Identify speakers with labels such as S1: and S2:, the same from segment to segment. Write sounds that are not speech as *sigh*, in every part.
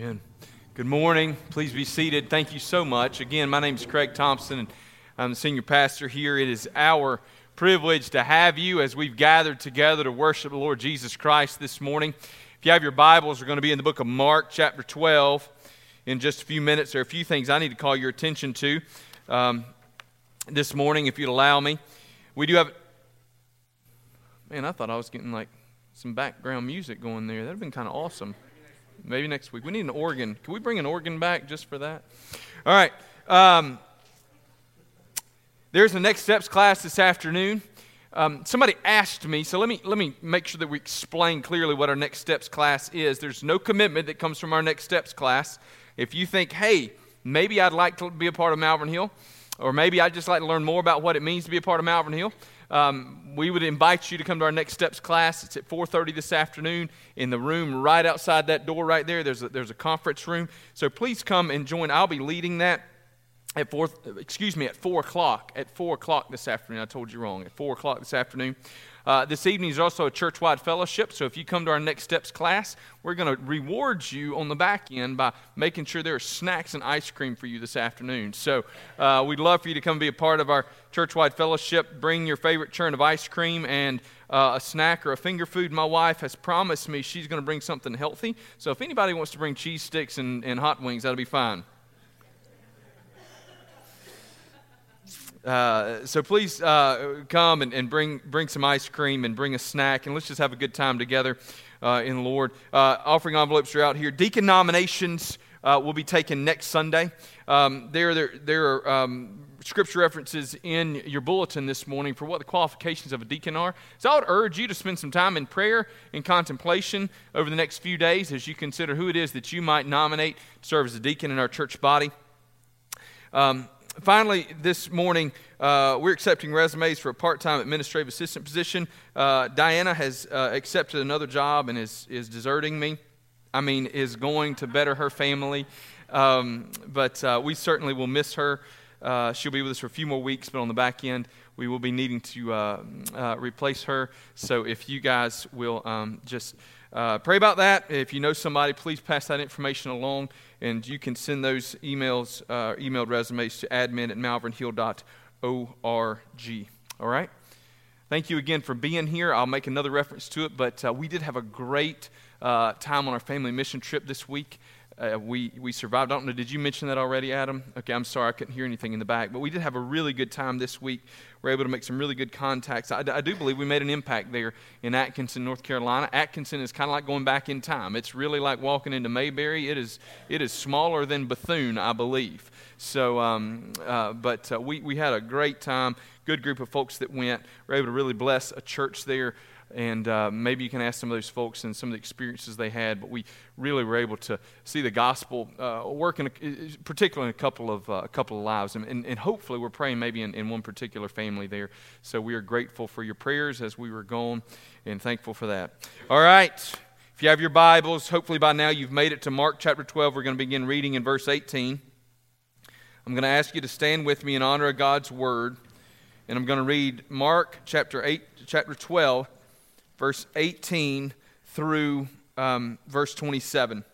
S1: Amen. Good morning. Please be seated. Thank you so much. Again, my name is Craig Thompson, and I'm the senior pastor here. It is our privilege to have you as we've gathered together to worship the Lord Jesus Christ this morning. If you have your Bibles, we're going to be in the book of Mark, chapter 12. In just a few minutes, there are a few things I need to call your attention to um, this morning, if you'd allow me. We do have. Man, I thought I was getting like some background music going there. That would have been kind of awesome. Maybe next week. We need an organ. Can we bring an organ back just for that? All right. Um, there's the next steps class this afternoon. Um, somebody asked me, so let me let me make sure that we explain clearly what our next steps class is. There's no commitment that comes from our next steps class. If you think, hey, maybe I'd like to be a part of Malvern Hill, or maybe I'd just like to learn more about what it means to be a part of Malvern Hill, um, we would invite you to come to our next steps class. It's at 4:30 this afternoon in the room right outside that door right there. There's a, there's a conference room, so please come and join. I'll be leading that at four. Excuse me, at four o'clock. At four o'clock this afternoon. I told you wrong. At four o'clock this afternoon. Uh, this evening is also a church wide fellowship. So if you come to our Next Steps class, we're going to reward you on the back end by making sure there are snacks and ice cream for you this afternoon. So uh, we'd love for you to come be a part of our church wide fellowship. Bring your favorite churn of ice cream and uh, a snack or a finger food. My wife has promised me she's going to bring something healthy. So if anybody wants to bring cheese sticks and, and hot wings, that'll be fine. Uh, so please uh, come and, and, bring, bring some ice cream and bring a snack, and let's just have a good time together uh, in the Lord. Uh, offering envelopes are out here. Deacon nominations uh, will be taken next Sunday. Um, there, there, there are um, scripture references in your bulletin this morning for what the qualifications of a deacon are. So I would urge you to spend some time in prayer and contemplation over the next few days as you consider who it is that you might nominate to serve as a deacon in our church body. Um, finally, this morning, uh, we're accepting resumes for a part time administrative assistant position. Uh, Diana has uh, accepted another job and is, is deserting me. I mean, is going to better her family. Um, but uh, we certainly will miss her. Uh, she'll be with us for a few more weeks, but on the back end, we will be needing to uh, replace her. So if you guys will um, just pray about that, if you know somebody, please pass that information along and you can send those emails, uh, emailed resumes to admin at malvernhill.org. All right? Thank you again for being here. I'll make another reference to it, but uh, we did have a great uh, time on our family mission trip this week. Uh, we, we survived. I don't know, did you mention that already, Adam? Okay, I'm sorry, I couldn't hear anything in the back. But we did have a really good time this week. We were able to make some really good contacts. I, I do believe we made an impact there in Atkinson, North Carolina. Atkinson is kind of like going back in time. It's really like walking into Mayberry. It is, it is smaller than Bethune, I believe. So, um, uh, but uh, we, we had a great time. Good group of folks that went. We were able to really bless a church there and uh, maybe you can ask some of those folks and some of the experiences they had. But we really were able to see the gospel uh, work, in a, particularly in a couple of uh, a couple of lives, and, and, and, hopefully we're praying maybe in, in one particular family there. So we are grateful for your prayers as we were gone, and thankful for that. All right. If you have your Bibles, hopefully by now you've made it to Mark chapter 12. We're going to begin reading in verse 18. I'm going to ask you to stand with me in honor of God's word, and I'm going to read Mark chapter 8, chapter 12 verse 18 through um, verse 27.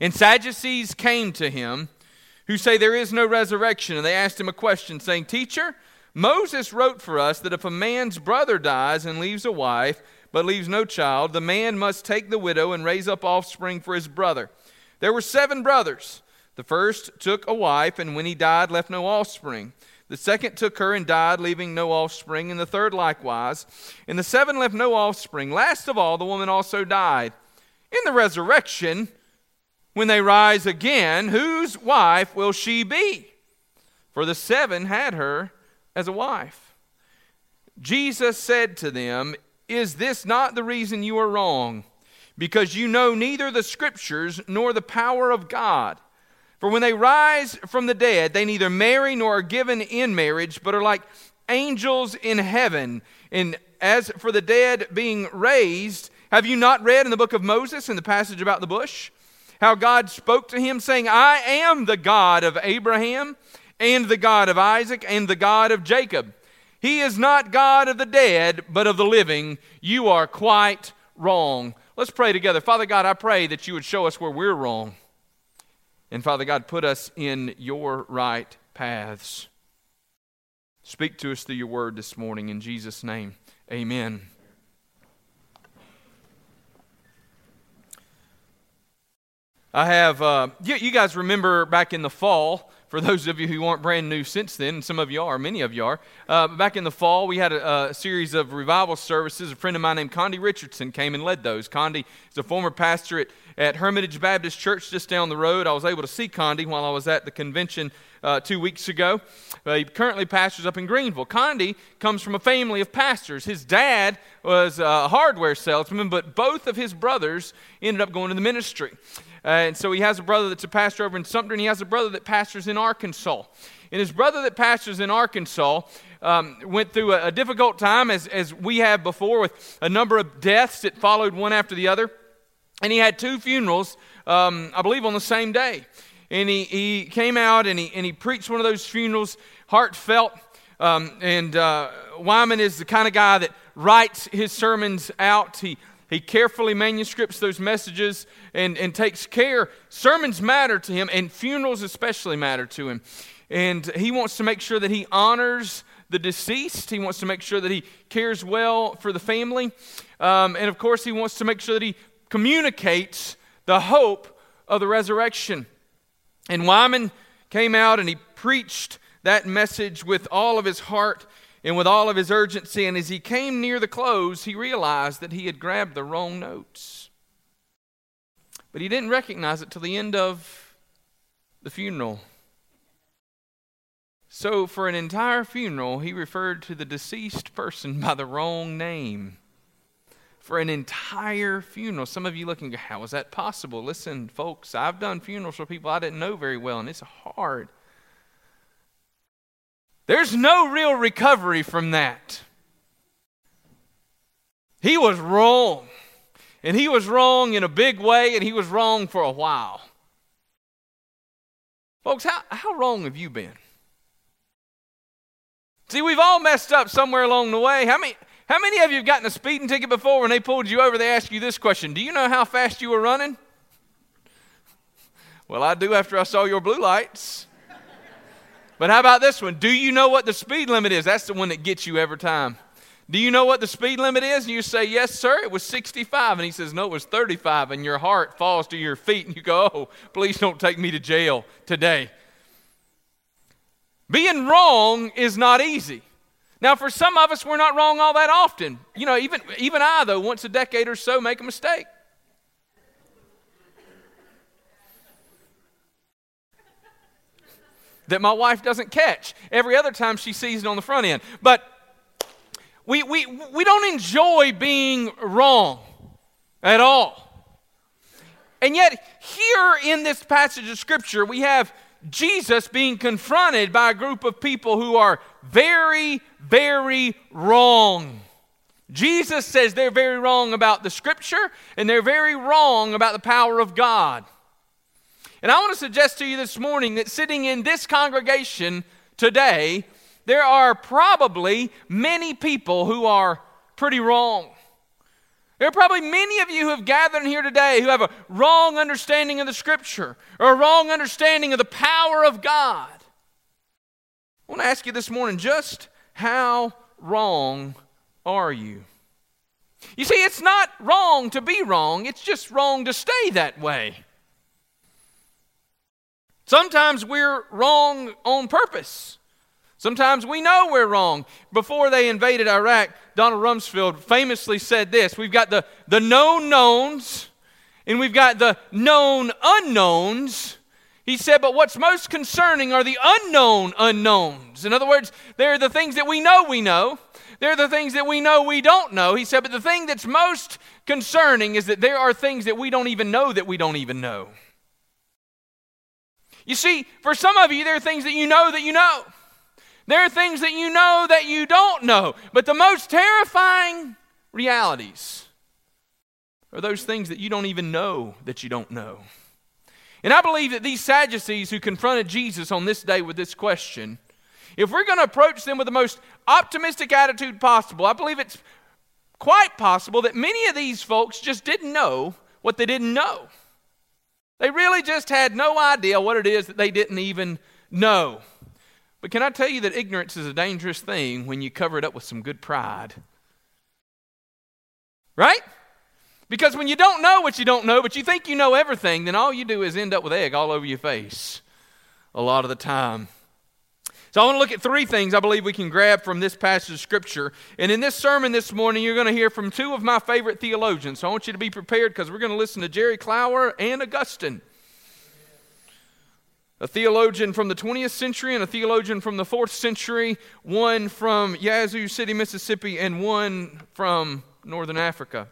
S1: And Sadducees came to him who say there is no resurrection, and they asked him a question, saying, Teacher, Moses wrote for us that if a man's brother dies and leaves a wife, but leaves no child, the man must take the widow and raise up offspring for his brother. There were seven brothers. The first took a wife, and when he died, left no offspring. The second took her and died, leaving no offspring, and the third likewise. And the seven left no offspring. Last of all, the woman also died. In the resurrection, when they rise again, whose wife will she be? For the seven had her as a wife. Jesus said to them, Is this not the reason you are wrong? Because you know neither the Scriptures nor the power of God. For when they rise from the dead, they neither marry nor are given in marriage, but are like angels in heaven. And as for the dead being raised, have you not read in the book of Moses, in the passage about the bush, how God spoke to him, saying, I am the God of Abraham, and the God of Isaac, and the God of Jacob. He is not God of the dead, but of the living. You are quite wrong. Let's pray together. Father God, I pray that you would show us where we're wrong. And Father God, put us in your right paths. Speak to us through your word this morning. In Jesus' name, amen. I have, uh, you, you, guys remember back in the fall, for those of you who aren't brand new since then, and some of you are, many of you are, uh, back in the fall, we had a, a, series of revival services. A friend of mine named Condi Richardson came and led those. Condi is a former pastor at, at Hermitage Baptist Church just down the road. I was able to see Condi while I was at the convention uh, two weeks ago. Uh, he currently pastors up in Greenville. Condi comes from a family of pastors. His dad was a hardware salesman, but both of his brothers ended up going to the ministry. Uh, and so he has a brother that's a pastor over in Sumter, and he has a brother that pastors in Arkansas. And his brother that pastors in Arkansas um, went through a, a difficult time, as, as we have before, with a number of deaths that followed one after the other. And he had two funerals, um, I believe, on the same day. And he, he came out and he, and he preached one of those funerals, heartfelt. Um, and uh, Wyman is the kind of guy that writes his sermons out. He he carefully manuscripts those messages and, and takes care. Sermons matter to him, and funerals especially matter to him. And he wants to make sure that he honors the deceased. He wants to make sure that he cares well for the family. Um, and of course, he wants to make sure that he communicates the hope of the resurrection. And Wyman came out and he preached that message with all of his heart and with all of his urgency. And as he came near the close, he realized that he had grabbed the wrong notes. But he didn't recognize it till the end of the funeral. So, for an entire funeral, he referred to the deceased person by the wrong name. For an entire funeral. Some of you looking, how is that possible? Listen, folks, I've done funerals for people I didn't know very well, and it's hard. There's no real recovery from that. He was wrong. And he was wrong in a big way, and he was wrong for a while. Folks, how, how wrong have you been? See, we've all messed up somewhere along the way. How many, how many of you have gotten a speeding ticket before when they pulled you over? They asked you this question Do you know how fast you were running? Well, I do after I saw your blue lights. But how about this one? Do you know what the speed limit is? That's the one that gets you every time. Do you know what the speed limit is? And you say, Yes, sir, it was 65. And he says, No, it was 35. And your heart falls to your feet and you go, Oh, please don't take me to jail today. Being wrong is not easy. Now, for some of us, we're not wrong all that often. You know, even, even I, though, once a decade or so, make a mistake. That my wife doesn't catch. Every other time she sees it on the front end. But we, we, we don't enjoy being wrong at all. And yet, here in this passage of Scripture, we have Jesus being confronted by a group of people who are very, very wrong. Jesus says they're very wrong about the Scripture and they're very wrong about the power of God. And I want to suggest to you this morning that sitting in this congregation today, there are probably many people who are pretty wrong. There are probably many of you who have gathered here today who have a wrong understanding of the Scripture or a wrong understanding of the power of God. I want to ask you this morning just how wrong are you? You see, it's not wrong to be wrong, it's just wrong to stay that way. Sometimes we're wrong on purpose. Sometimes we know we're wrong. Before they invaded Iraq, Donald Rumsfeld famously said this We've got the, the known knowns, and we've got the known unknowns. He said, but what's most concerning are the unknown unknowns. In other words, there are the things that we know we know. There are the things that we know we don't know. He said, but the thing that's most concerning is that there are things that we don't even know that we don't even know. You see, for some of you, there are things that you know that you know. There are things that you know that you don't know. But the most terrifying realities are those things that you don't even know that you don't know. And I believe that these Sadducees who confronted Jesus on this day with this question, if we're going to approach them with the most optimistic attitude possible, I believe it's quite possible that many of these folks just didn't know what they didn't know. They really just had no idea what it is that they didn't even know. But can I tell you that ignorance is a dangerous thing when you cover it up with some good pride? Right? Because when you don't know what you don't know, but you think you know everything, then all you do is end up with egg all over your face a lot of the time. So I want to look at three things I believe we can grab from this passage of Scripture. And in this sermon this morning, you're going to hear from two of my favorite theologians. So I want you to be prepared because we're going to listen to Jerry Clower and Augustine. A theologian from the 20th century and a theologian from the 4th century, one from Yazoo City, Mississippi, and one from Northern Africa.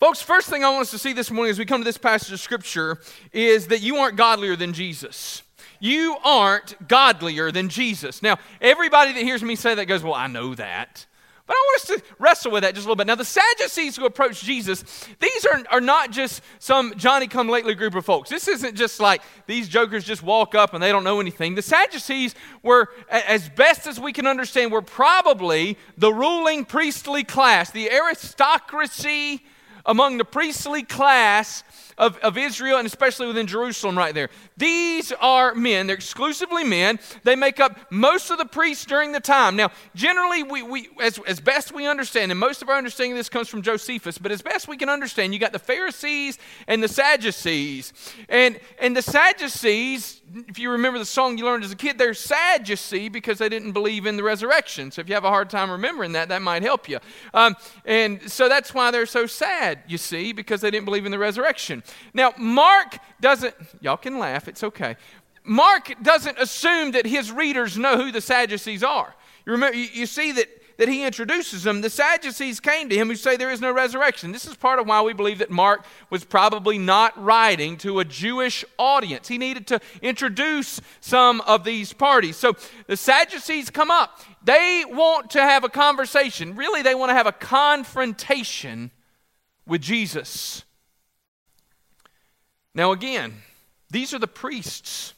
S1: Folks, first thing I want us to see this morning as we come to this passage of Scripture is that you aren't godlier than Jesus you aren't godlier than Jesus. Now, everybody that hears me say that goes, Well, I know that. But I want us to wrestle with that just a little bit. Now, the Sadducees who approached Jesus, these are, are not just some Johnny come lately group of folks. This isn't just like these jokers just walk up and they don't know anything. The Sadducees were, as best as we can understand, were probably the ruling priestly class, the aristocracy among the priestly class of, of Israel and especially within Jerusalem right there. These are men, they're exclusively men. They make up most of the priests during the time. Now, generally, we, we as, as best we understand, and most of our understanding of this comes from Josephus, but as best we can understand, you got the Pharisees and the Sadducees. And, and the Sadducees, if you remember the song you learned as a kid, they're sad, you see, because they didn't believe in the resurrection. So if you have a hard time remembering that, that might help you. Um, and so that's why they're so sad, you see, because they didn't believe in the resurrection. Now, Mark doesn't, y'all can laugh, it's okay. Mark doesn't assume that his readers know who the Sadducees are. You, remember, you, see that that he introduces them, the Sadducees came to him who say there is no resurrection. This is part of why we believe that Mark was probably not writing to a Jewish audience. He needed to introduce some of these parties. So the Sadducees come up. They want to have a conversation. Really, they want to have a confrontation with Jesus. Now, again, these are the priests.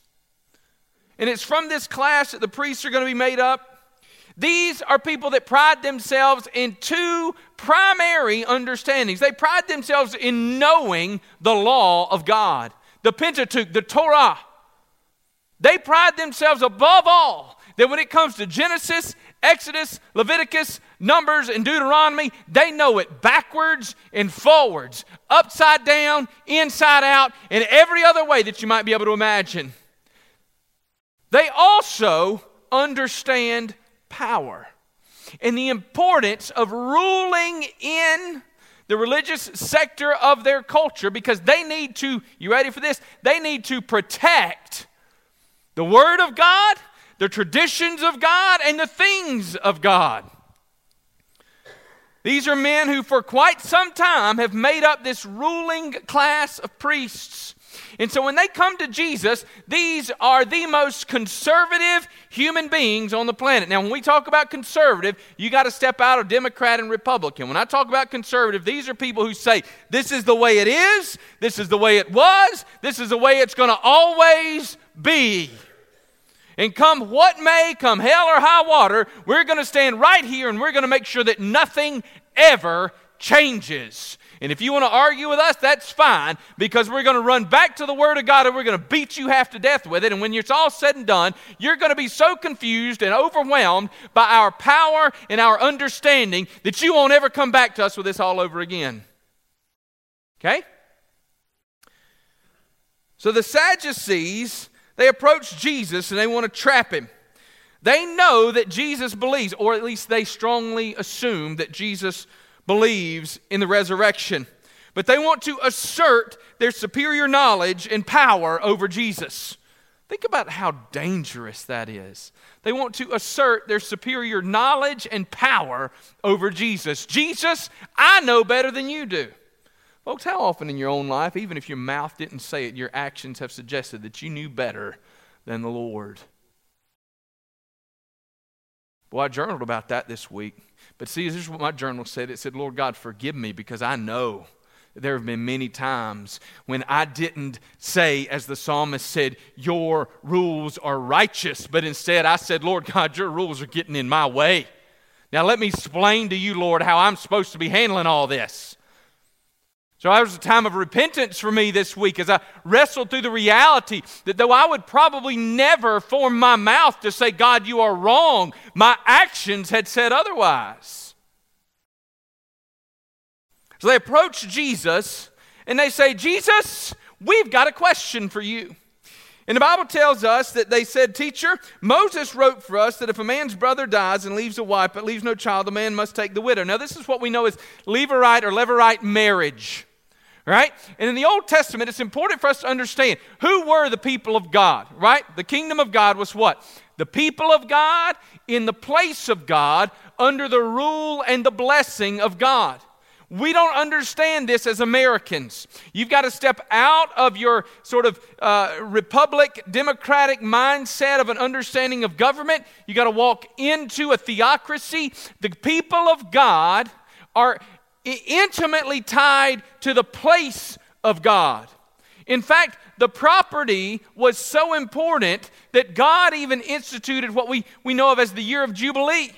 S1: And it's from this class that the priests are going to be made up. These are people that pride themselves in two primary understandings. They pride themselves in knowing the law of God, the Pentateuch, the Torah. They pride themselves above all that when it comes to Genesis, Exodus, Leviticus, Numbers, and Deuteronomy, they know it backwards and forwards, upside down, inside out, and every other way that you might be able to imagine. They also understand power and the importance of ruling in the religious sector of their culture because they need to, you ready for this? They need to protect the Word of God, the traditions of God, and the things of God. These are men who, for quite some time, have made up this ruling class of priests and so when they come to Jesus, these are the most conservative human beings on the planet. Now, when we talk about conservative, you got to step out of Democrat and Republican. When I talk about conservative, these are people who say, this is the way it is, this is the way it was, this is the way it's going to always be. And come what may, come hell or high water, we're going to stand right here and we're going to make sure that nothing ever changes. And if you want to argue with us, that's fine because we're going to run back to the Word of God and we're going to beat you half to death with it. And when it's all said and done, you're going to be so confused and overwhelmed by our power and our understanding that you won't ever come back to us with this all over again. Okay? So the Sadducees, they approach Jesus and they want to trap him. They know that Jesus believes, or at least they strongly assume that Jesus believes in the resurrection. But they want to assert their superior knowledge and power over Jesus. Think about how dangerous that is. They want to assert their superior knowledge and power over Jesus. Jesus, I know better than you do. Folks, how often in your own life, even if your mouth didn't say it, your actions have suggested that you knew better than the Lord? Well, I journaled about that this week. But see, this is what my journal said. It said, Lord God, forgive me because I know there have been many times when I didn't say, as the psalmist said, Your rules are righteous, but instead I said, Lord God, your rules are getting in my way. Now, let me explain to you, Lord, how I'm supposed to be handling all this. So, it was a time of repentance for me this week as I wrestled through the reality that though I would probably never form my mouth to say, God, you are wrong, my actions had said otherwise. So they approach Jesus and they say, Jesus, we've got a question for you. And the Bible tells us that they said, Teacher, Moses wrote for us that if a man's brother dies and leaves a wife but leaves no child, the man must take the widow. Now, this is what we know as Levirate or Levirate marriage. Right? And in the Old Testament, it's important for us to understand who were the people of God, right? The kingdom of God was what? The people of God in the place of God under the rule and the blessing of God. We don't understand this as Americans. You've got to step out of your sort of uh, republic, democratic mindset of an understanding of government. You've got to walk into a theocracy. The people of God are intimately tied to the place of God. In fact, the property was so important that God even instituted what we, we know of as the year of Jubilee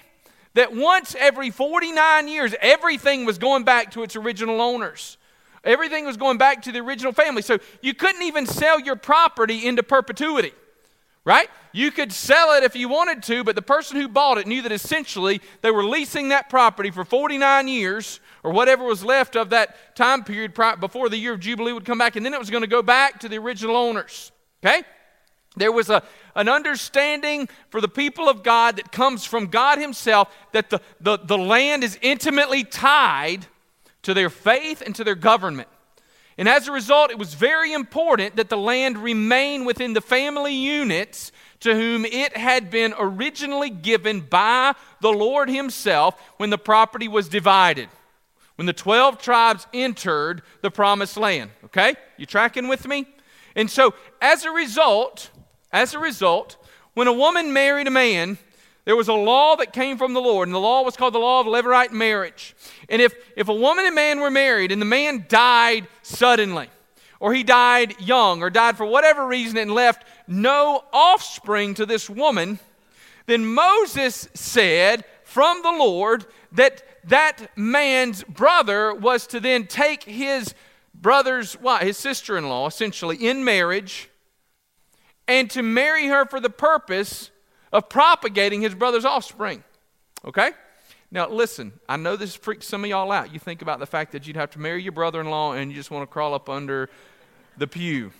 S1: that once every 49 years, everything was going back to its original owners. Everything was going back to the original family. So you couldn't even sell your property into perpetuity, right? You could sell it if you wanted to, but the person who bought it knew that essentially they were leasing that property for 49 years or whatever was left of that time period before the year of Jubilee would come back, and then it was going to go back to the original owners, okay? There was a, an understanding for the people of God that comes from God Himself that the, the, the land is intimately tied to their faith and to their government. And as a result, it was very important that the land remain within the family units to whom it had been originally given by the Lord Himself when the property was divided. When the 12 tribes entered the promised land. Okay? You tracking with me? And so, as a result, as a result, when a woman married a man, there was a law that came from the Lord, and the law was called the law of Levirate marriage. And if, if a woman and man were married and the man died suddenly, or he died young, or died for whatever reason and left no offspring to this woman, then Moses said from the Lord that that man's brother was to then take his brother's wife, his sister in law, essentially, in marriage and to marry her for the purpose of propagating his brother's offspring. Okay? Now, listen, I know this freaks some of y'all out. You think about the fact that you'd have to marry your brother in law and you just want to crawl up under the pew.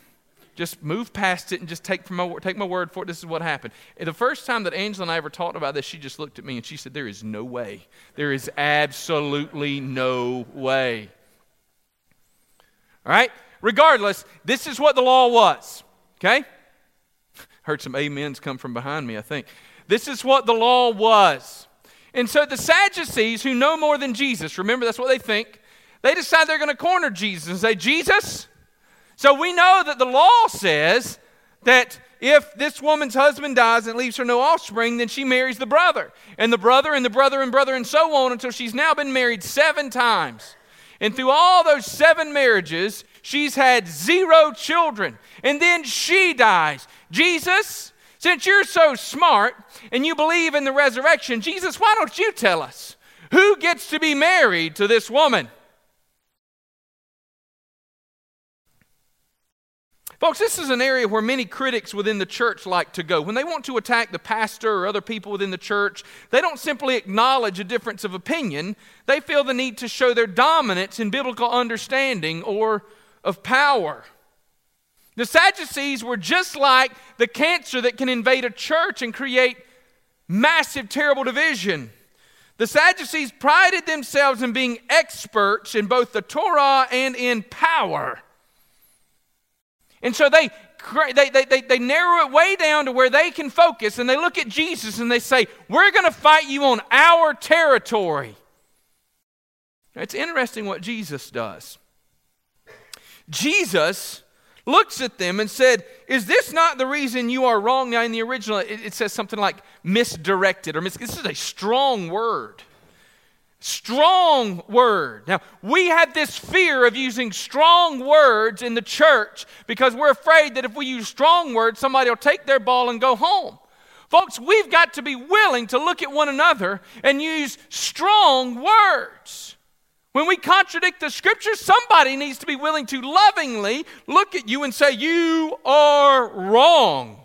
S1: Just move past it and just take, my, take my word for it. This is what happened. The first time that Angela and I ever talked about this, she just looked at me and she said, There is no way. There is absolutely no way. All right? Regardless, this is what the law was. Okay? Heard some amens come from behind me, I think. This is what the law was. And so the Sadducees, who know more than Jesus, remember that's what they think, they decide they're going to corner Jesus and say, Jesus, so we know that the law says that if this woman's husband dies and leaves her no offspring, then she marries the brother, and the brother, and the brother, and brother, and so on until she's now been married seven times. And through all those seven marriages, she's had zero children. And then she dies. Jesus, since you're so smart and you believe in the resurrection, Jesus, why don't you tell us who gets to be married to this woman? Folks, this is an area where many critics within the church like to go. When they want to attack the pastor or other people within the church, they don't simply acknowledge a difference of opinion. They feel the need to show their dominance in biblical understanding or of power. The Sadducees were just like the cancer that can invade a church and create massive, terrible division. The Sadducees prided themselves in being experts in both the Torah and in power. And so they, they, they, they, narrow it way down to where they can focus and they look at Jesus and they say, We're going to fight you on our territory. It's interesting what Jesus does. Jesus looks at them and said, Is this not the reason you are wrong? Now, in the original, it, it says something like misdirected or mis- this is a strong word. Strong word. Now, we have this fear of using strong words in the church because we're afraid that if we use strong words, somebody will take their ball and go home. Folks, we've got to be willing to look at one another and use strong words. When we contradict the scriptures, somebody needs to be willing to lovingly look at you and say, You are wrong.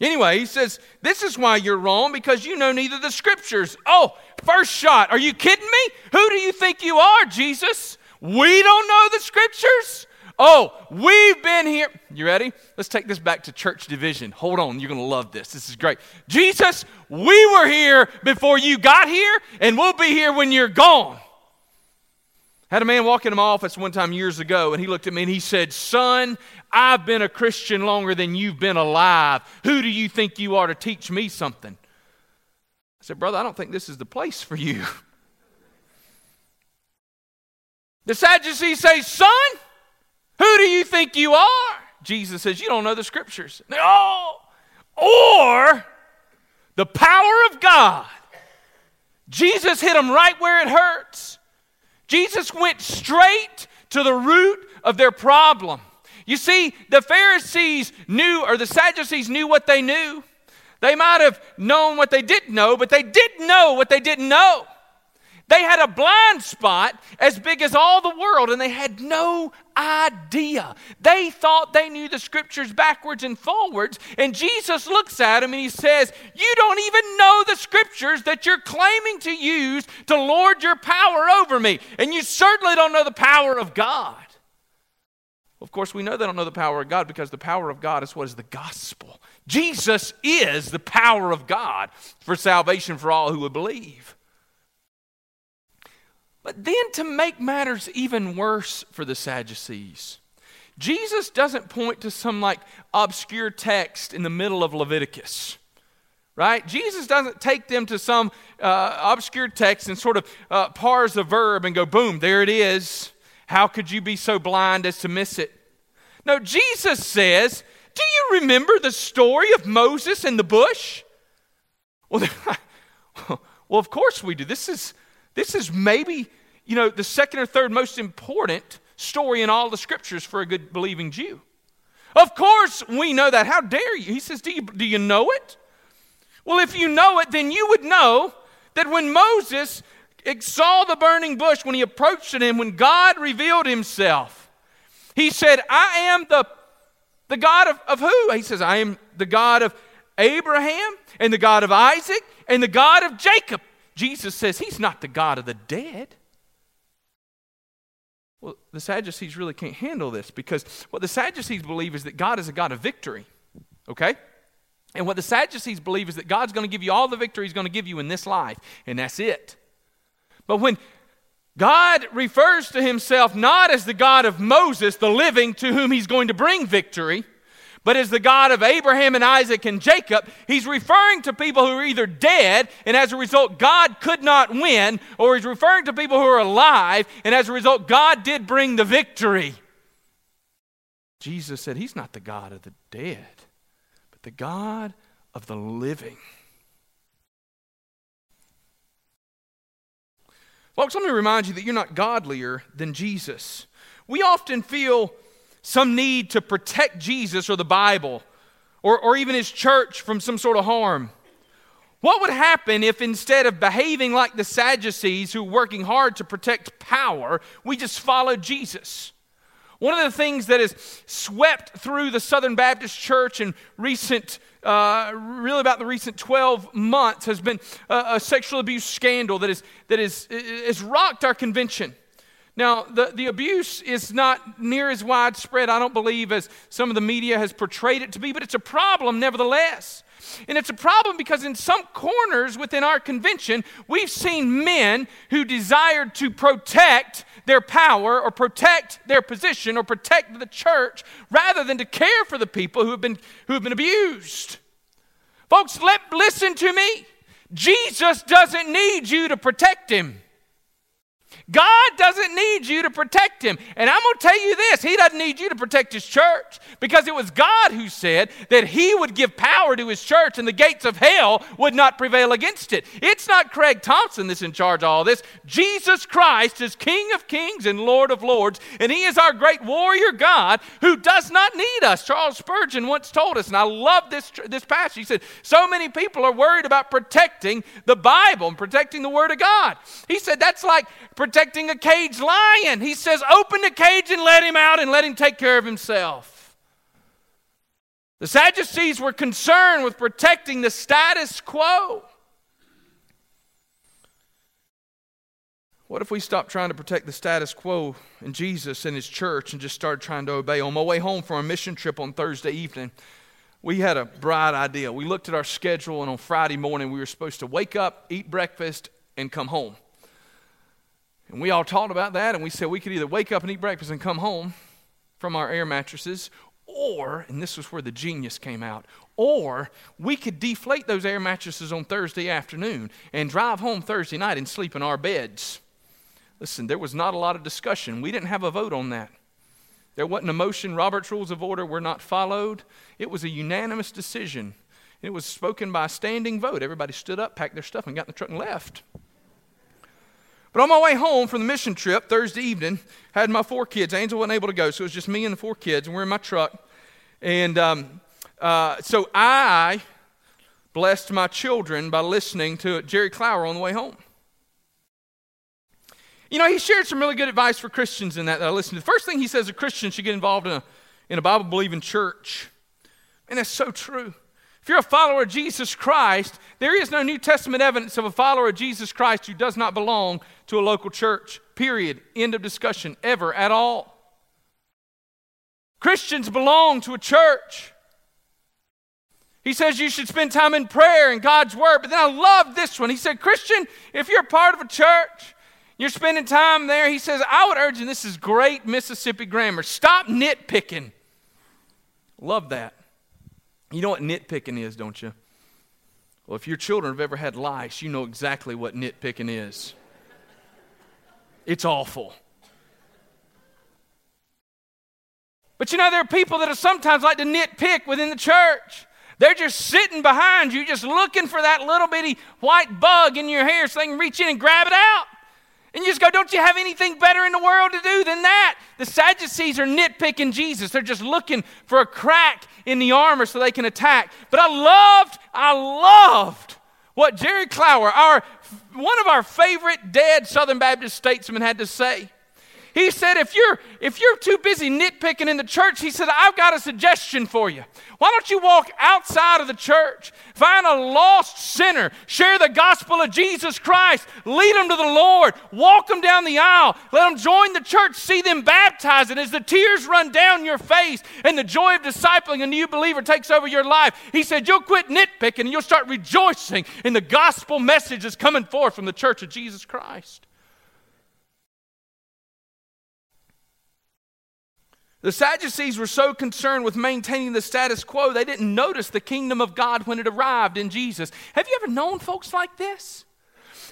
S1: Anyway, he says, This is why you're wrong because you know neither the scriptures. Oh, first shot. Are you kidding me? Who do you think you are, Jesus? We don't know the scriptures? Oh, we've been here. You ready? Let's take this back to church division. Hold on, you're going to love this. This is great. Jesus, we were here before you got here, and we'll be here when you're gone. Had a man walk into my office one time years ago, and he looked at me and he said, Son, I've been a Christian longer than you've been alive. Who do you think you are to teach me something? I said, Brother, I don't think this is the place for you. The Sadducees say, Son, who do you think you are? Jesus says, You don't know the scriptures. Oh, or the power of God. Jesus hit them right where it hurts. Jesus went straight to the root of their problem. You see, the Pharisees knew, or the Sadducees knew what they knew. They might have known what they didn't know, but they didn't know what they didn't know. They had a blind spot as big as all the world, and they had no idea. They thought they knew the scriptures backwards and forwards. And Jesus looks at them and he says, You don't even know the scriptures that you're claiming to use to lord your power over me. And you certainly don't know the power of God. Of course, we know they don't know the power of God because the power of God is what is the gospel. Jesus is the power of God for salvation for all who would believe. But then to make matters even worse for the Sadducees, Jesus doesn't point to some like obscure text in the middle of Leviticus. Right? Jesus doesn't take them to some uh, obscure text and sort of uh, parse a verb and go, boom, there it is. How could you be so blind as to miss it? No, Jesus says, Do you remember the story of Moses and the bush? Well, *laughs* well, of course we do. This is this is maybe, you know, the second or third most important story in all the scriptures for a good believing Jew. Of course, we know that. How dare you? He says, Do you, do you know it? Well, if you know it, then you would know that when Moses saw the burning bush, when he approached it, and when God revealed himself, he said, I am the, the God of, of who? He says, I am the God of Abraham and the God of Isaac and the God of Jacob. Jesus says he's not the God of the dead. Well, the Sadducees really can't handle this because what the Sadducees believe is that God is a God of victory. Okay? And what the Sadducees believe is that God's going to give you all the victory he's going to give you in this life, and that's it. But when God refers to himself not as the God of Moses, the living, to whom he's going to bring victory, but as the God of Abraham and Isaac and Jacob, he's referring to people who are either dead, and as a result, God could not win, or he's referring to people who are alive, and as a result, God did bring the victory. Jesus said, He's not the God of the dead, but the God of the living. Folks, let me remind you that you're not godlier than Jesus. We often feel some need to protect Jesus or the Bible or, or even his church from some sort of harm. What would happen if instead of behaving like the Sadducees who are working hard to protect power, we just followed Jesus? One of the things that has swept through the Southern Baptist Church in recent, uh, really about the recent 12 months, has been a, a sexual abuse scandal that, is, that is, has rocked our convention. Now, the, the abuse is not near as widespread, I don't believe, as some of the media has portrayed it to be, but it's a problem nevertheless. And it's a problem because in some corners within our convention, we've seen men who desired to protect their power or protect their position or protect the church rather than to care for the people who have been, who have been abused. Folks, let, listen to me. Jesus doesn't need you to protect him. God doesn't need you to protect him. And I'm going to tell you this He doesn't need you to protect his church because it was God who said that he would give power to his church and the gates of hell would not prevail against it. It's not Craig Thompson that's in charge of all this. Jesus Christ is King of kings and Lord of lords, and he is our great warrior God who does not need us. Charles Spurgeon once told us, and I love this, this passage. He said, So many people are worried about protecting the Bible and protecting the Word of God. He said, That's like protecting a caged lion. He says, Open the cage and let him out and let him take care of himself. The Sadducees were concerned with protecting the status quo. What if we stopped trying to protect the status quo in Jesus and His church and just started trying to obey? On my way home from a mission trip on Thursday evening, we had a bright idea. We looked at our schedule, and on Friday morning, we were supposed to wake up, eat breakfast, and come home. And we all talked about that, and we said we could either wake up and eat breakfast and come home from our air mattresses, or, and this was where the genius came out, or we could deflate those air mattresses on Thursday afternoon and drive home Thursday night and sleep in our beds. Listen, there was not a lot of discussion. We didn't have a vote on that. There wasn't a motion. Robert's rules of order were not followed. It was a unanimous decision. It was spoken by a standing vote. Everybody stood up, packed their stuff, and got in the truck and left. But on my way home from the mission trip Thursday evening, I had my four kids. Angel wasn't able to go, so it was just me and the four kids, and we're in my truck. And um, uh, so I blessed my children by listening to Jerry Clower on the way home. You know, he shared some really good advice for Christians in that, that I listened to. The first thing he says a Christian should get involved in a, in a Bible believing church. And that's so true. If you're a follower of Jesus Christ, there is no New Testament evidence of a follower of Jesus Christ who does not belong to a local church. Period. End of discussion. Ever at all. Christians belong to a church. He says you should spend time in prayer and God's word. But then I love this one. He said, Christian, if you're part of a church, you're spending time there. He says, I would urge, and this is great Mississippi grammar, stop nitpicking. Love that. You know what nitpicking is, don't you? Well, if your children have ever had lice, you know exactly what nitpicking is. It's awful. But you know, there are people that are sometimes like to nitpick within the church. They're just sitting behind you, just looking for that little bitty white bug in your hair so they can reach in and grab it out. And you just go, Don't you have anything better in the world to do than that? The Sadducees are nitpicking Jesus. They're just looking for a crack in the armor so they can attack. But I loved, I loved what Jerry Clower, our, one of our favorite dead Southern Baptist statesmen, had to say. He said, if you're, if you're too busy nitpicking in the church, he said, I've got a suggestion for you. Why don't you walk outside of the church, find a lost sinner, share the gospel of Jesus Christ, lead them to the Lord, walk them down the aisle, let them join the church, see them baptized, and as the tears run down your face and the joy of discipling a new believer takes over your life, he said, You'll quit nitpicking and you'll start rejoicing in the gospel message that's coming forth from the church of Jesus Christ. The Sadducees were so concerned with maintaining the status quo, they didn't notice the kingdom of God when it arrived in Jesus. Have you ever known folks like this?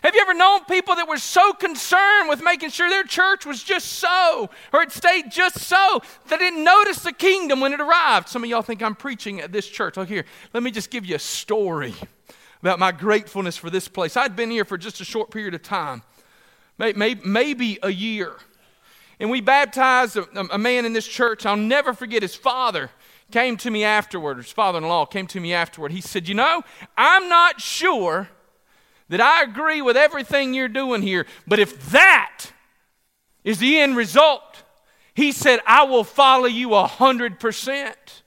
S1: Have you ever known people that were so concerned with making sure their church was just so, or it stayed just so, they didn't notice the kingdom when it arrived? Some of y'all think I'm preaching at this church. Oh, here, let me just give you a story about my gratefulness for this place. I'd been here for just a short period of time, maybe a year. And we baptized a, a man in this church. I'll never forget his father came to me afterward, his father in law came to me afterward. He said, You know, I'm not sure that I agree with everything you're doing here, but if that is the end result, he said, I will follow you a hundred percent.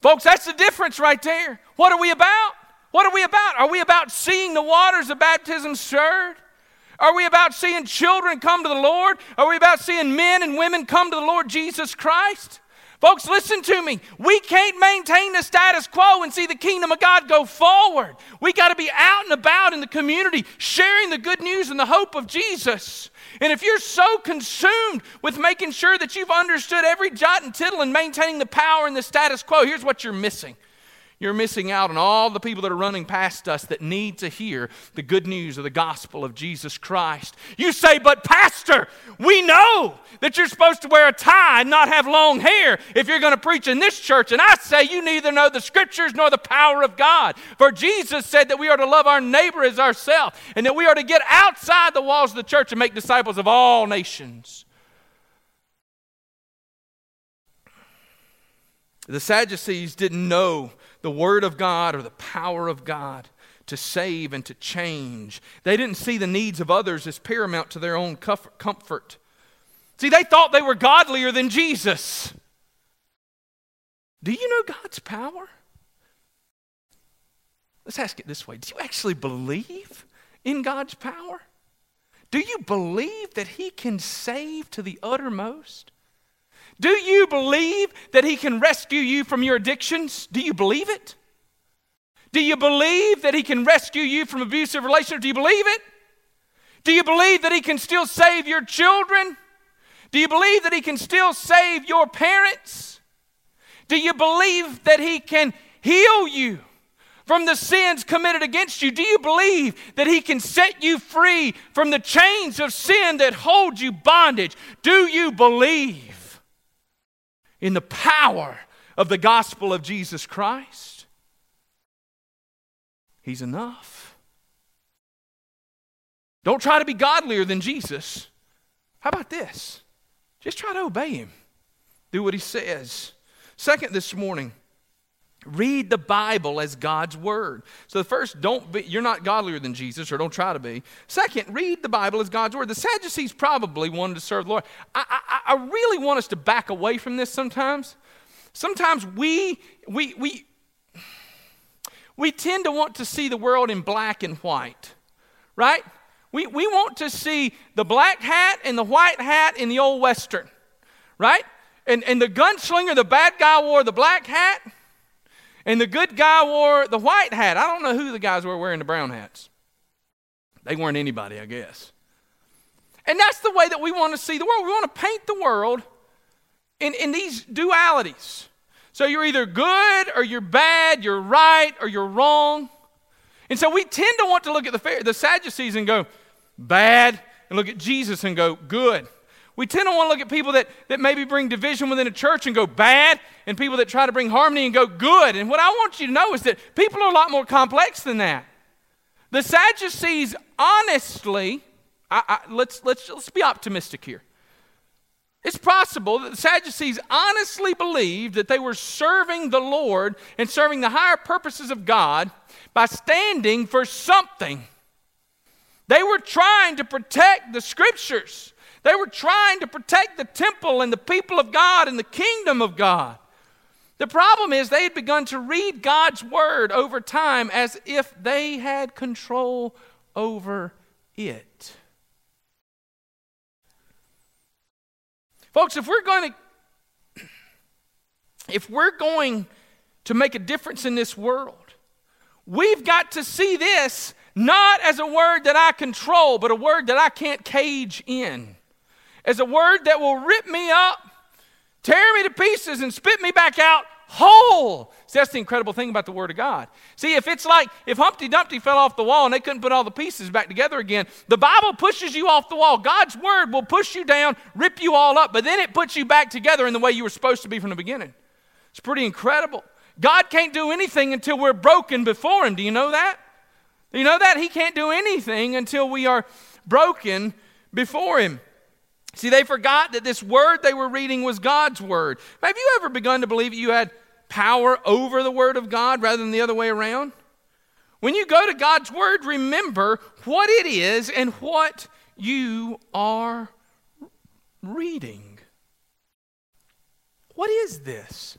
S1: Folks, that's the difference right there. What are we about? What are we about? Are we about seeing the waters of baptism stirred? Are we about seeing children come to the Lord? Are we about seeing men and women come to the Lord Jesus Christ? Folks, listen to me. We can't maintain the status quo and see the kingdom of God go forward. We got to be out and about in the community sharing the good news and the hope of Jesus. And if you're so consumed with making sure that you've understood every jot and tittle and maintaining the power and the status quo, here's what you're missing You're missing out on all the people that are running past us that need to hear the good news of the gospel of Jesus Christ. You say, but Pastor, we know that you're supposed to wear a tie and not have long hair if you're going to preach in this church. And I say, you neither know the scriptures nor the power of God. For Jesus said that we are to love our neighbor as ourselves and that we are to get outside the walls of the church and make disciples of all nations. The Sadducees didn't know the Word of God or the power of God to save and to change. They didn't see the needs of others as paramount to their own comfort. See, they thought they were godlier than Jesus. Do you know God's power? Let's ask it this way Do you actually believe in God's power? Do you believe that He can save to the uttermost? Do you believe that He can rescue you from your addictions? Do you believe it? Do you believe that He can rescue you from abusive relationships? Do you believe it? Do you believe that He can still save your children? Do you believe that He can still save your parents? Do you believe that He can heal you from the sins committed against you? Do you believe that He can set you free from the chains of sin that hold you bondage? Do you believe? In the power of the gospel of Jesus Christ. He's enough. Don't try to be godlier than Jesus. How about this? Just try to obey him. Do what he says. Second, this morning, read the Bible as God's word. So the first, don't be, you're not godlier than Jesus, or don't try to be. Second, read the Bible as God's word. The Sadducees probably wanted to serve the Lord. I, I, I really want us to back away from this sometimes. Sometimes we, we, we, we tend to want to see the world in black and white, right? We, we want to see the black hat and the white hat in the old Western, right? And, and the gunslinger, the bad guy, wore the black hat, and the good guy wore the white hat. I don't know who the guys were wearing the brown hats. They weren't anybody, I guess. And that's the way that we want to see the world. We want to paint the world in, in these dualities. So you're either good or you're bad, you're right or you're wrong. And so we tend to want to look at the, the Sadducees and go, bad, and look at Jesus and go, good. We tend to want to look at people that, that maybe bring division within a church and go bad, and people that try to bring harmony and go good. And what I want you to know is that people are a lot more complex than that. The Sadducees, honestly, I, I, let's, let's, let's be optimistic here. It's possible that the Sadducees honestly believed that they were serving the Lord and serving the higher purposes of God by standing for something. They were trying to protect the scriptures. They were trying to protect the temple and the people of God and the kingdom of God. The problem is they had begun to read God's word over time as if they had control over it. Folks, if we're going to *clears throat* if we're going to make a difference in this world, we've got to see this not as a word that I control, but a word that I can't cage in. As a word that will rip me up, tear me to pieces, and spit me back out whole. See, that's the incredible thing about the Word of God. See, if it's like if Humpty Dumpty fell off the wall and they couldn't put all the pieces back together again, the Bible pushes you off the wall. God's Word will push you down, rip you all up, but then it puts you back together in the way you were supposed to be from the beginning. It's pretty incredible. God can't do anything until we're broken before Him. Do you know that? You know that? He can't do anything until we are broken before Him. See, they forgot that this word they were reading was God's word. Have you ever begun to believe you had power over the Word of God rather than the other way around? When you go to God's Word, remember what it is and what you are reading. What is this?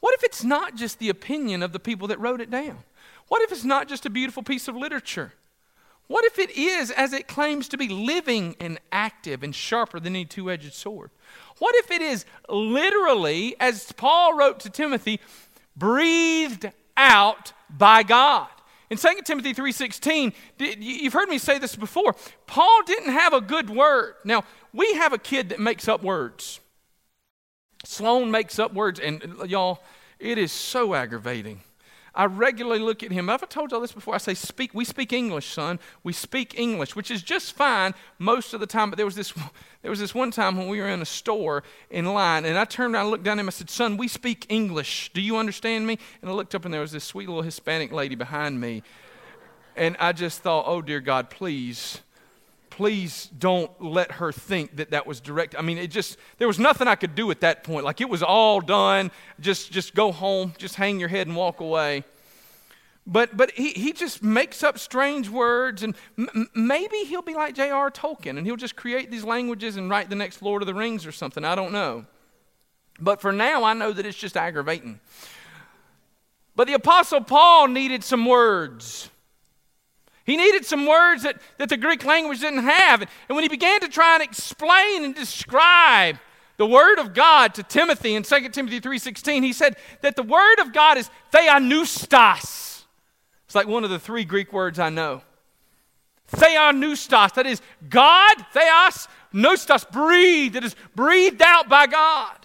S1: What if it's not just the opinion of the people that wrote it down? What if it's not just a beautiful piece of literature? What if it is, as it claims to be, living and active and sharper than any two edged sword? What if it is literally, as Paul wrote to Timothy, breathed out by God? In 2 Timothy 3:16, you've heard me say this before. Paul didn't have a good word. Now, we have a kid that makes up words. Sloan makes up words, and uh, y'all, it is so aggravating. I regularly look at him. Have I told y'all this before? I say, speak, we speak English, son. We speak English, which is just fine most of the time. But there was this, *laughs* there was this one time when we were in a store in line, and I turned around and looked down at him. I said, son, we speak English. Do you understand me? And I looked up, and there was this sweet little Hispanic lady behind me. And I just thought, oh, dear God, please please don't let her think that that was direct. I mean, it just, there was nothing I could do at that point. Like it was all done. Just, just go home, just hang your head and walk away. But, but he, he just makes up strange words, and m- maybe he'll be like J.R. Tolkien and he'll just create these languages and write the next Lord of the Rings or something. I don't know. But for now, I know that it's just aggravating. But the Apostle Paul needed some words. He needed some words that, that the Greek language didn't have. And when he began to try and explain and describe the word of God to Timothy in 2 Timothy 3:16, he said that the word of God is theopneustos. It's like one of the three Greek words I know. Theopneustos, that is God, theos, neustos, breathed, it is breathed out by God.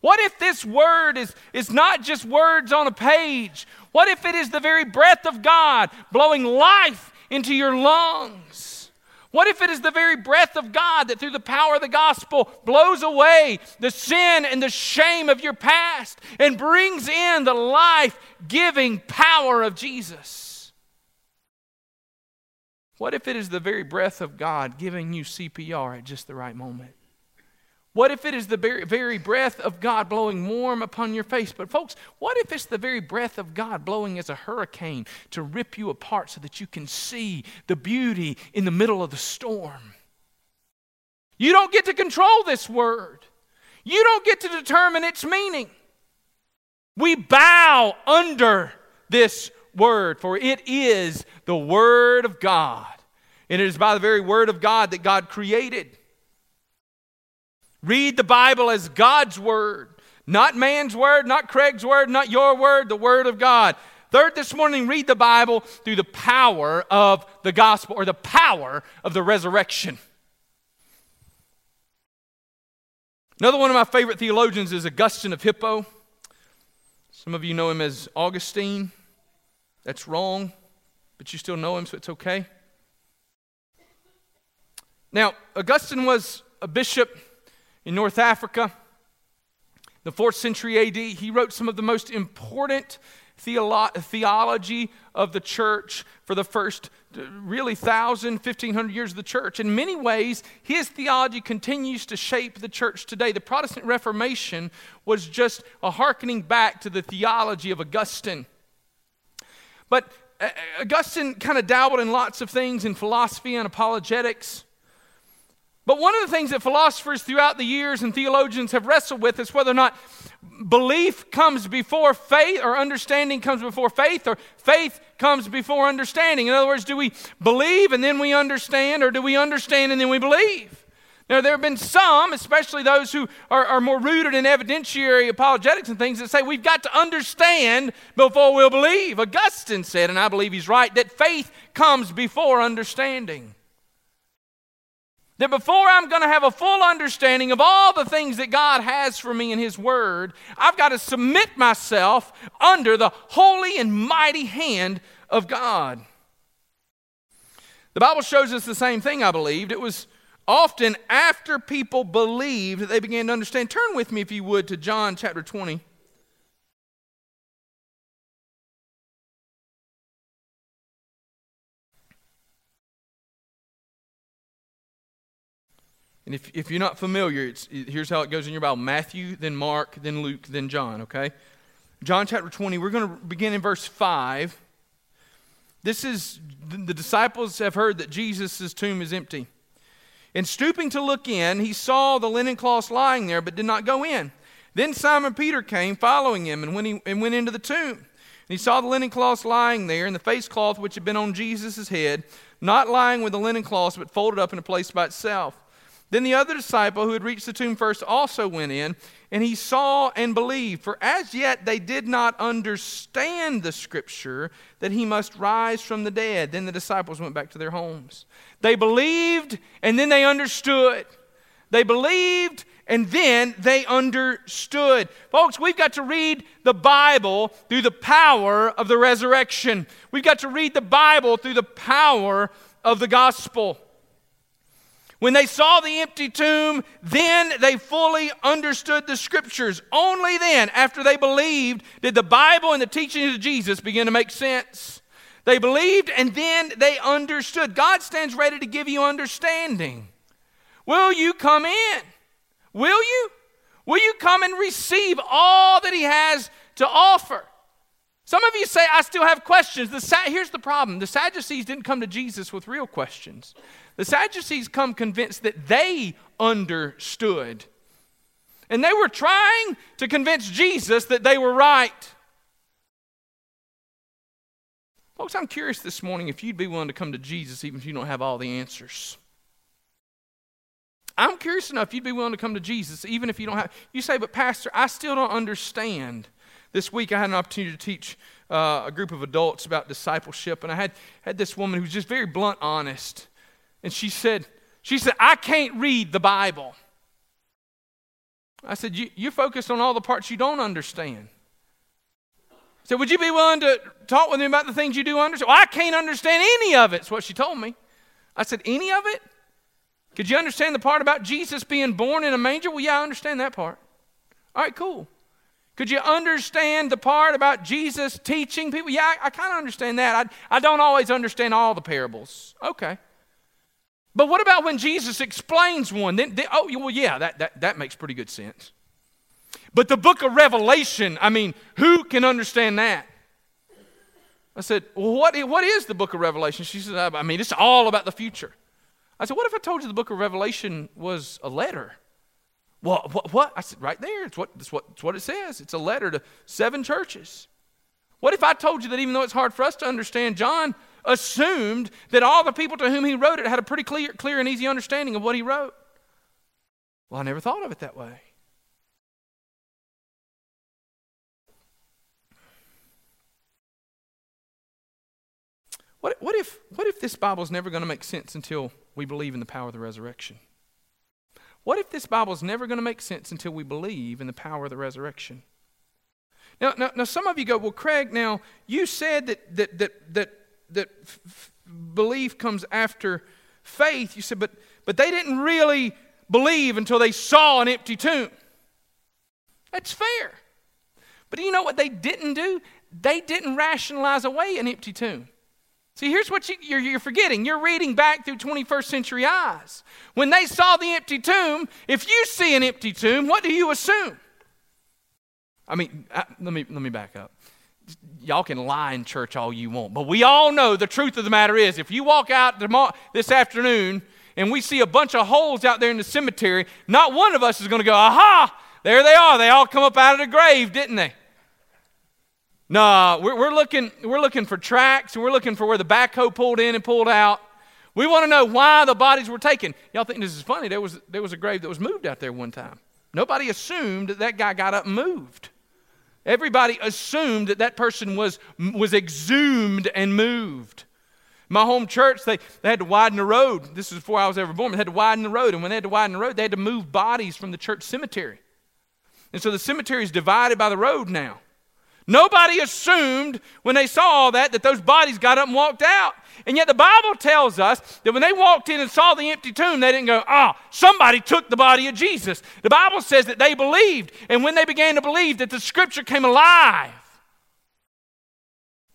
S1: What if this word is, is not just words on a page? What if it is the very breath of God blowing life into your lungs? What if it is the very breath of God that through the power of the gospel blows away the sin and the shame of your past and brings in the life giving power of Jesus? What if it is the very breath of God giving you CPR at just the right moment? What if it is the very breath of God blowing warm upon your face? But, folks, what if it's the very breath of God blowing as a hurricane to rip you apart so that you can see the beauty in the middle of the storm? You don't get to control this word, you don't get to determine its meaning. We bow under this word, for it is the word of God. And it is by the very word of God that God created. Read the Bible as God's Word, not man's Word, not Craig's Word, not your Word, the Word of God. Third, this morning, read the Bible through the power of the gospel or the power of the resurrection. Another one of my favorite theologians is Augustine of Hippo. Some of you know him as Augustine. That's wrong, but you still know him, so it's okay. Now, Augustine was a bishop in North Africa, the fourth century AD. He wrote some of the most important theolo- theology of the church for the first really 1,000, 1,500 years of the church. In many ways, his theology continues to shape the church today. The Protestant Reformation was just a hearkening back to the theology of Augustine. But uh, Augustine kind of dabbled in lots of things in philosophy and apologetics. But one of the things that philosophers throughout the years and theologians have wrestled with is whether or not belief comes before faith or understanding comes before faith or faith comes before understanding. In other words, do we believe and then we understand or do we understand and then we believe? Now, there have been some, especially those who are, are more rooted in evidentiary apologetics and things, that say we've got to understand before we'll believe. Augustine said, and I believe he's right, that faith comes before understanding. That before I'm going to have a full understanding of all the things that God has for me in His Word, I've got to submit myself under the holy and mighty hand of God. The Bible shows us the same thing, I believed. It was often after people believed that they began to understand. Turn with me, if you would, to John chapter 20. And if, if you're not familiar, here's how it goes in your Bible Matthew, then Mark, then Luke, then John, okay? John chapter 20, we're going to begin in verse 5. This is the disciples have heard that Jesus' tomb is empty. And stooping to look in, he saw the linen cloths lying there, but did not go in. Then Simon Peter came, following him, and, when he, and went into the tomb. And he saw the linen cloths lying there, and the face cloth which had been on Jesus' head, not lying with the linen cloths, but folded up in a place by itself. Then the other disciple who had reached the tomb first also went in, and he saw and believed. For as yet they did not understand the scripture that he must rise from the dead. Then the disciples went back to their homes. They believed, and then they understood. They believed, and then they understood. Folks, we've got to read the Bible through the power of the resurrection. We've got to read the Bible through the power of the gospel. When they saw the empty tomb, then they fully understood the scriptures. Only then, after they believed, did the Bible and the teachings of Jesus begin to make sense. They believed and then they understood. God stands ready to give you understanding. Will you come in? Will you? Will you come and receive all that He has to offer? Some of you say, I still have questions. The, here's the problem the Sadducees didn't come to Jesus with real questions. The Sadducees come convinced that they understood. And they were trying to convince Jesus that they were right. Folks, I'm curious this morning if you'd be willing to come to Jesus even if you don't have all the answers. I'm curious enough if you'd be willing to come to Jesus even if you don't have. You say, but Pastor, I still don't understand. This week I had an opportunity to teach uh, a group of adults about discipleship, and I had, had this woman who was just very blunt, honest. And she said, she said, I can't read the Bible. I said, you, You're focused on all the parts you don't understand. I said, Would you be willing to talk with me about the things you do understand? Well, I can't understand any of it, That's what she told me. I said, Any of it? Could you understand the part about Jesus being born in a manger? Well, yeah, I understand that part. All right, cool. Could you understand the part about Jesus teaching people? Yeah, I, I kind of understand that. I, I don't always understand all the parables. Okay. But what about when Jesus explains one? Then, then, oh, well, yeah, that, that, that makes pretty good sense. But the book of Revelation, I mean, who can understand that? I said, well, what, what is the book of Revelation? She said, I mean, it's all about the future. I said, what if I told you the book of Revelation was a letter? Well, what? what? I said, right there. It's what, it's, what, it's what it says. It's a letter to seven churches. What if I told you that even though it's hard for us to understand, John assumed that all the people to whom he wrote it had a pretty clear, clear and easy understanding of what he wrote. Well, I never thought of it that way. What, what, if, what if this Bible is never going to make sense until we believe in the power of the resurrection? What if this Bible is never going to make sense until we believe in the power of the resurrection? Now, now, now some of you go, well, Craig, now you said that, that, that, that that f- belief comes after faith. You said, but, but they didn't really believe until they saw an empty tomb. That's fair. But do you know what they didn't do? They didn't rationalize away an empty tomb. See, here's what you, you're, you're, forgetting. You're reading back through 21st century eyes. When they saw the empty tomb, if you see an empty tomb, what do you assume? I mean, I, let, me, let me back up y'all can lie in church all you want, but we all know the truth of the matter is if you walk out tomorrow, this afternoon and we see a bunch of holes out there in the cemetery, not one of us is going to go, aha, there they are. They all come up out of the grave, didn't they? No, we're, we're, looking, we're looking for tracks and we're looking for where the backhoe pulled in and pulled out. We want to know why the bodies were taken. Y'all think this is funny? There was, there was a grave that was moved out there one time. Nobody assumed that that guy got up and moved. Everybody assumed that that person was, was exhumed and moved. My home church, they, they had to widen the road. This is before I was ever born. They had to widen the road. And when they had to widen the road, they had to move bodies from the church cemetery. And so the cemetery is divided by the road now. Nobody assumed when they saw all that that those bodies got up and walked out. And yet the Bible tells us that when they walked in and saw the empty tomb, they didn't go, ah, oh, somebody took the body of Jesus. The Bible says that they believed. And when they began to believe, that the scripture came alive.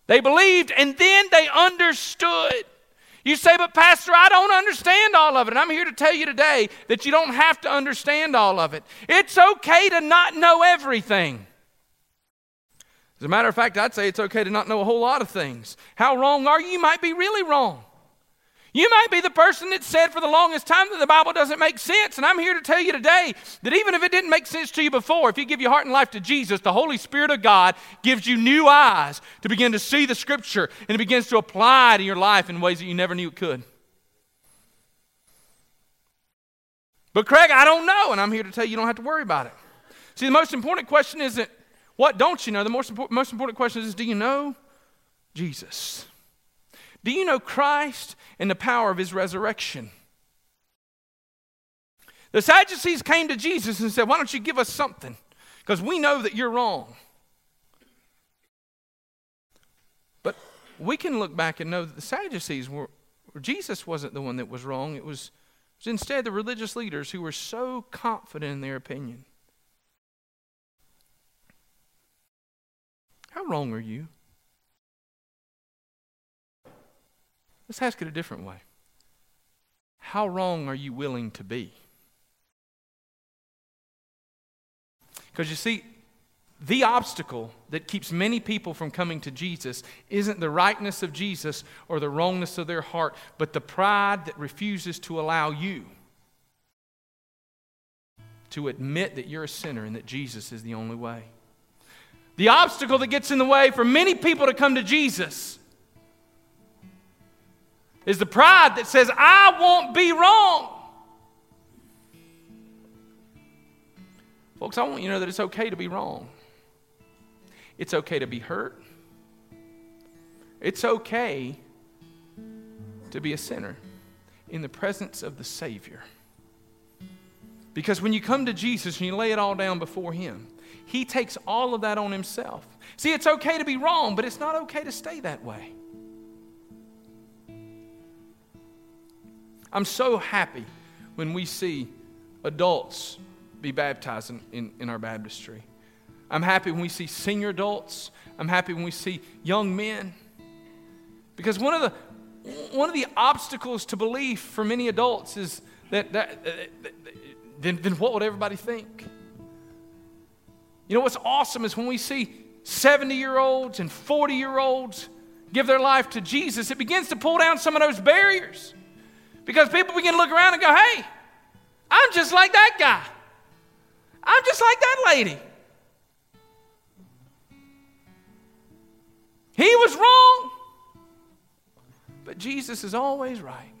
S1: They believed and then they understood. You say, but Pastor, I don't understand all of it. And I'm here to tell you today that you don't have to understand all of it. It's okay to not know everything. As a matter of fact, I'd say it's okay to not know a whole lot of things. How wrong are you? You might be really wrong. You might be the person that said for the longest time that the Bible doesn't make sense. And I'm here to tell you today that even if it didn't make sense to you before, if you give your heart and life to Jesus, the Holy Spirit of God gives you new eyes to begin to see the Scripture and it begins to apply to your life in ways that you never knew it could. But, Craig, I don't know. And I'm here to tell you you don't have to worry about it. See, the most important question isn't what don't you know? The most, important, most important question is do you know Jesus? Do you know Christ and the power of his resurrection? The Sadducees came to Jesus and said, Why don't you give us something? Because we know that you're wrong. But we can look back and know that the Sadducees were, Jesus wasn't the one that was wrong. It was, it was instead the religious leaders who were so confident in their opinion. How wrong are you? Let's ask it a different way. How wrong are you willing to be? Because you see, the obstacle that keeps many people from coming to Jesus isn't the rightness of Jesus or the wrongness of their heart, but the pride that refuses to allow you to admit that you're a sinner and that Jesus is the only way. The obstacle that gets in the way for many people to come to Jesus is the pride that says, I won't be wrong. Folks, I want you to know that it's okay to be wrong. It's okay to be hurt. It's okay to be a sinner in the presence of the Savior. Because when you come to Jesus and you lay it all down before Him, He takes all of that on Himself. See, it's okay to be wrong, but it's not okay to stay that way. I'm so happy when we see adults be baptized in, in, in, our baptistry. I'm happy when we see senior adults. I'm happy when we see young men. Because one of the, one of the obstacles to belief for many adults is that, that, that, that then, then what would everybody think? You know what's awesome is when we see 70 year olds and 40 year olds give their life to Jesus, it begins to pull down some of those barriers. Because people begin to look around and go, hey, I'm just like that guy. I'm just like that lady. He was wrong, but Jesus is always right.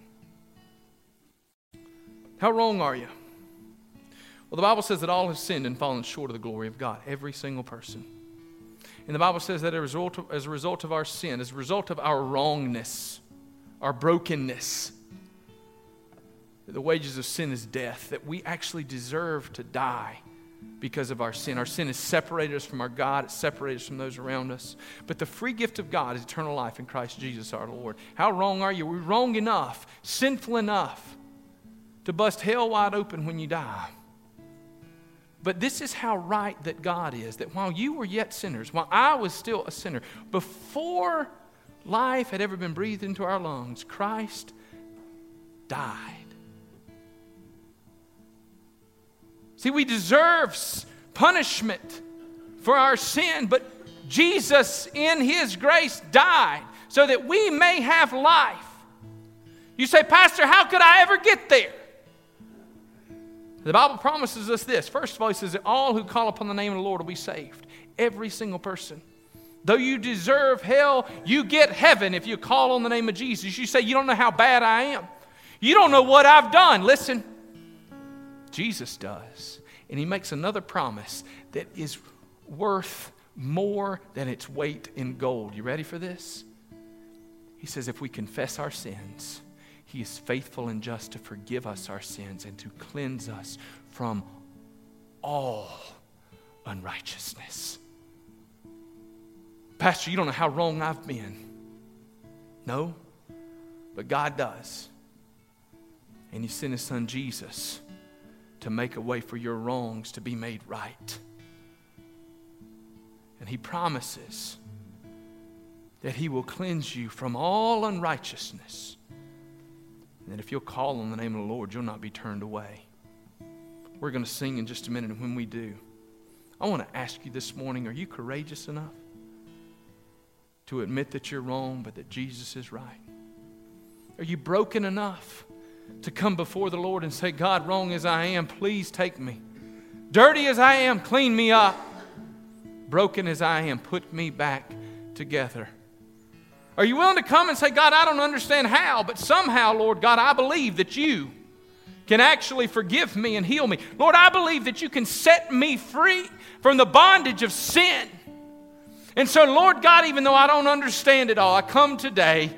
S1: How wrong are you? Well, the Bible says that all have sinned and fallen short of the glory of God, every single person. And the Bible says that as a result of, as a result of our sin, as a result of our wrongness, our brokenness, the wages of sin is death, that we actually deserve to die because of our sin. Our sin has separated us from our God, it's separated us from those around us. But the free gift of God is eternal life in Christ Jesus our Lord. How wrong are you? We're wrong enough, sinful enough to bust hell wide open when you die. But this is how right that God is that while you were yet sinners, while I was still a sinner, before life had ever been breathed into our lungs, Christ died See, we deserve punishment for our sin, but Jesus, in His grace, died so that we may have life. You say, Pastor, how could I ever get there? The Bible promises us this. First of all, says that all who call upon the name of the Lord will be saved. Every single person. Though you deserve hell, you get heaven if you call on the name of Jesus. You say, You don't know how bad I am. You don't know what I've done. Listen, Jesus does. And he makes another promise that is worth more than its weight in gold. You ready for this? He says, if we confess our sins, he is faithful and just to forgive us our sins and to cleanse us from all unrighteousness. Pastor, you don't know how wrong I've been. No, but God does. And He sent His Son Jesus to make a way for your wrongs to be made right. And He promises that He will cleanse you from all unrighteousness. And that if you'll call on the name of the Lord, you'll not be turned away. We're going to sing in just a minute, and when we do, I want to ask you this morning are you courageous enough to admit that you're wrong, but that Jesus is right? Are you broken enough to come before the Lord and say, God, wrong as I am, please take me. Dirty as I am, clean me up. Broken as I am, put me back together. Are you willing to come and say, God, I don't understand how, but somehow, Lord God, I believe that you can actually forgive me and heal me. Lord, I believe that you can set me free from the bondage of sin. And so, Lord God, even though I don't understand it all, I come today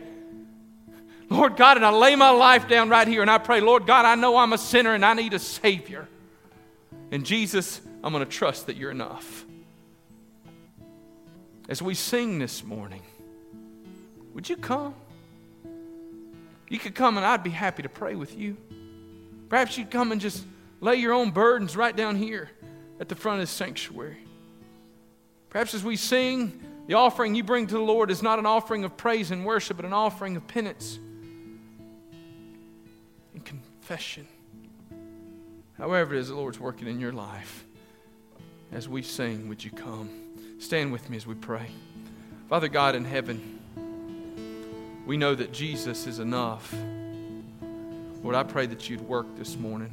S1: Lord God, and I lay my life down right here and I pray, Lord God, I know I'm a sinner and I need a Savior. And Jesus, I'm going to trust that you're enough. As we sing this morning, would you come? You could come and I'd be happy to pray with you. Perhaps you'd come and just lay your own burdens right down here at the front of the sanctuary. Perhaps as we sing, the offering you bring to the Lord is not an offering of praise and worship, but an offering of penance and confession. However, it is the Lord's working in your life, as we sing, would you come? Stand with me as we pray. Father God in heaven, we know that Jesus is enough. Lord, I pray that you'd work this morning.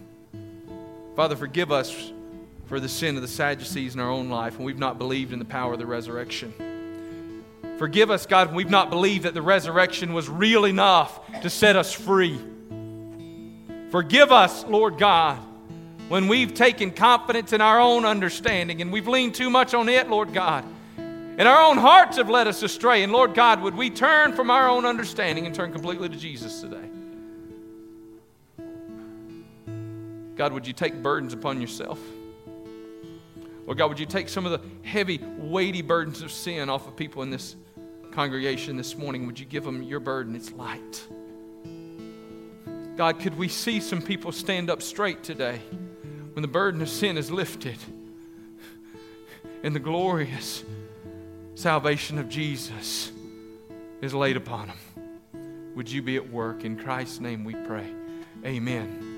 S1: Father, forgive us for the sin of the Sadducees in our own life when we've not believed in the power of the resurrection. Forgive us, God, when we've not believed that the resurrection was real enough to set us free. Forgive us, Lord God, when we've taken confidence in our own understanding and we've leaned too much on it, Lord God. And our own hearts have led us astray. And Lord God, would we turn from our own understanding and turn completely to Jesus today? God, would you take burdens upon yourself? Lord God, would you take some of the heavy, weighty burdens of sin off of people in this congregation this morning? Would you give them your burden? It's light. God, could we see some people stand up straight today when the burden of sin is lifted and the glorious salvation of Jesus is laid upon them? Would you be at work? In Christ's name we pray. Amen.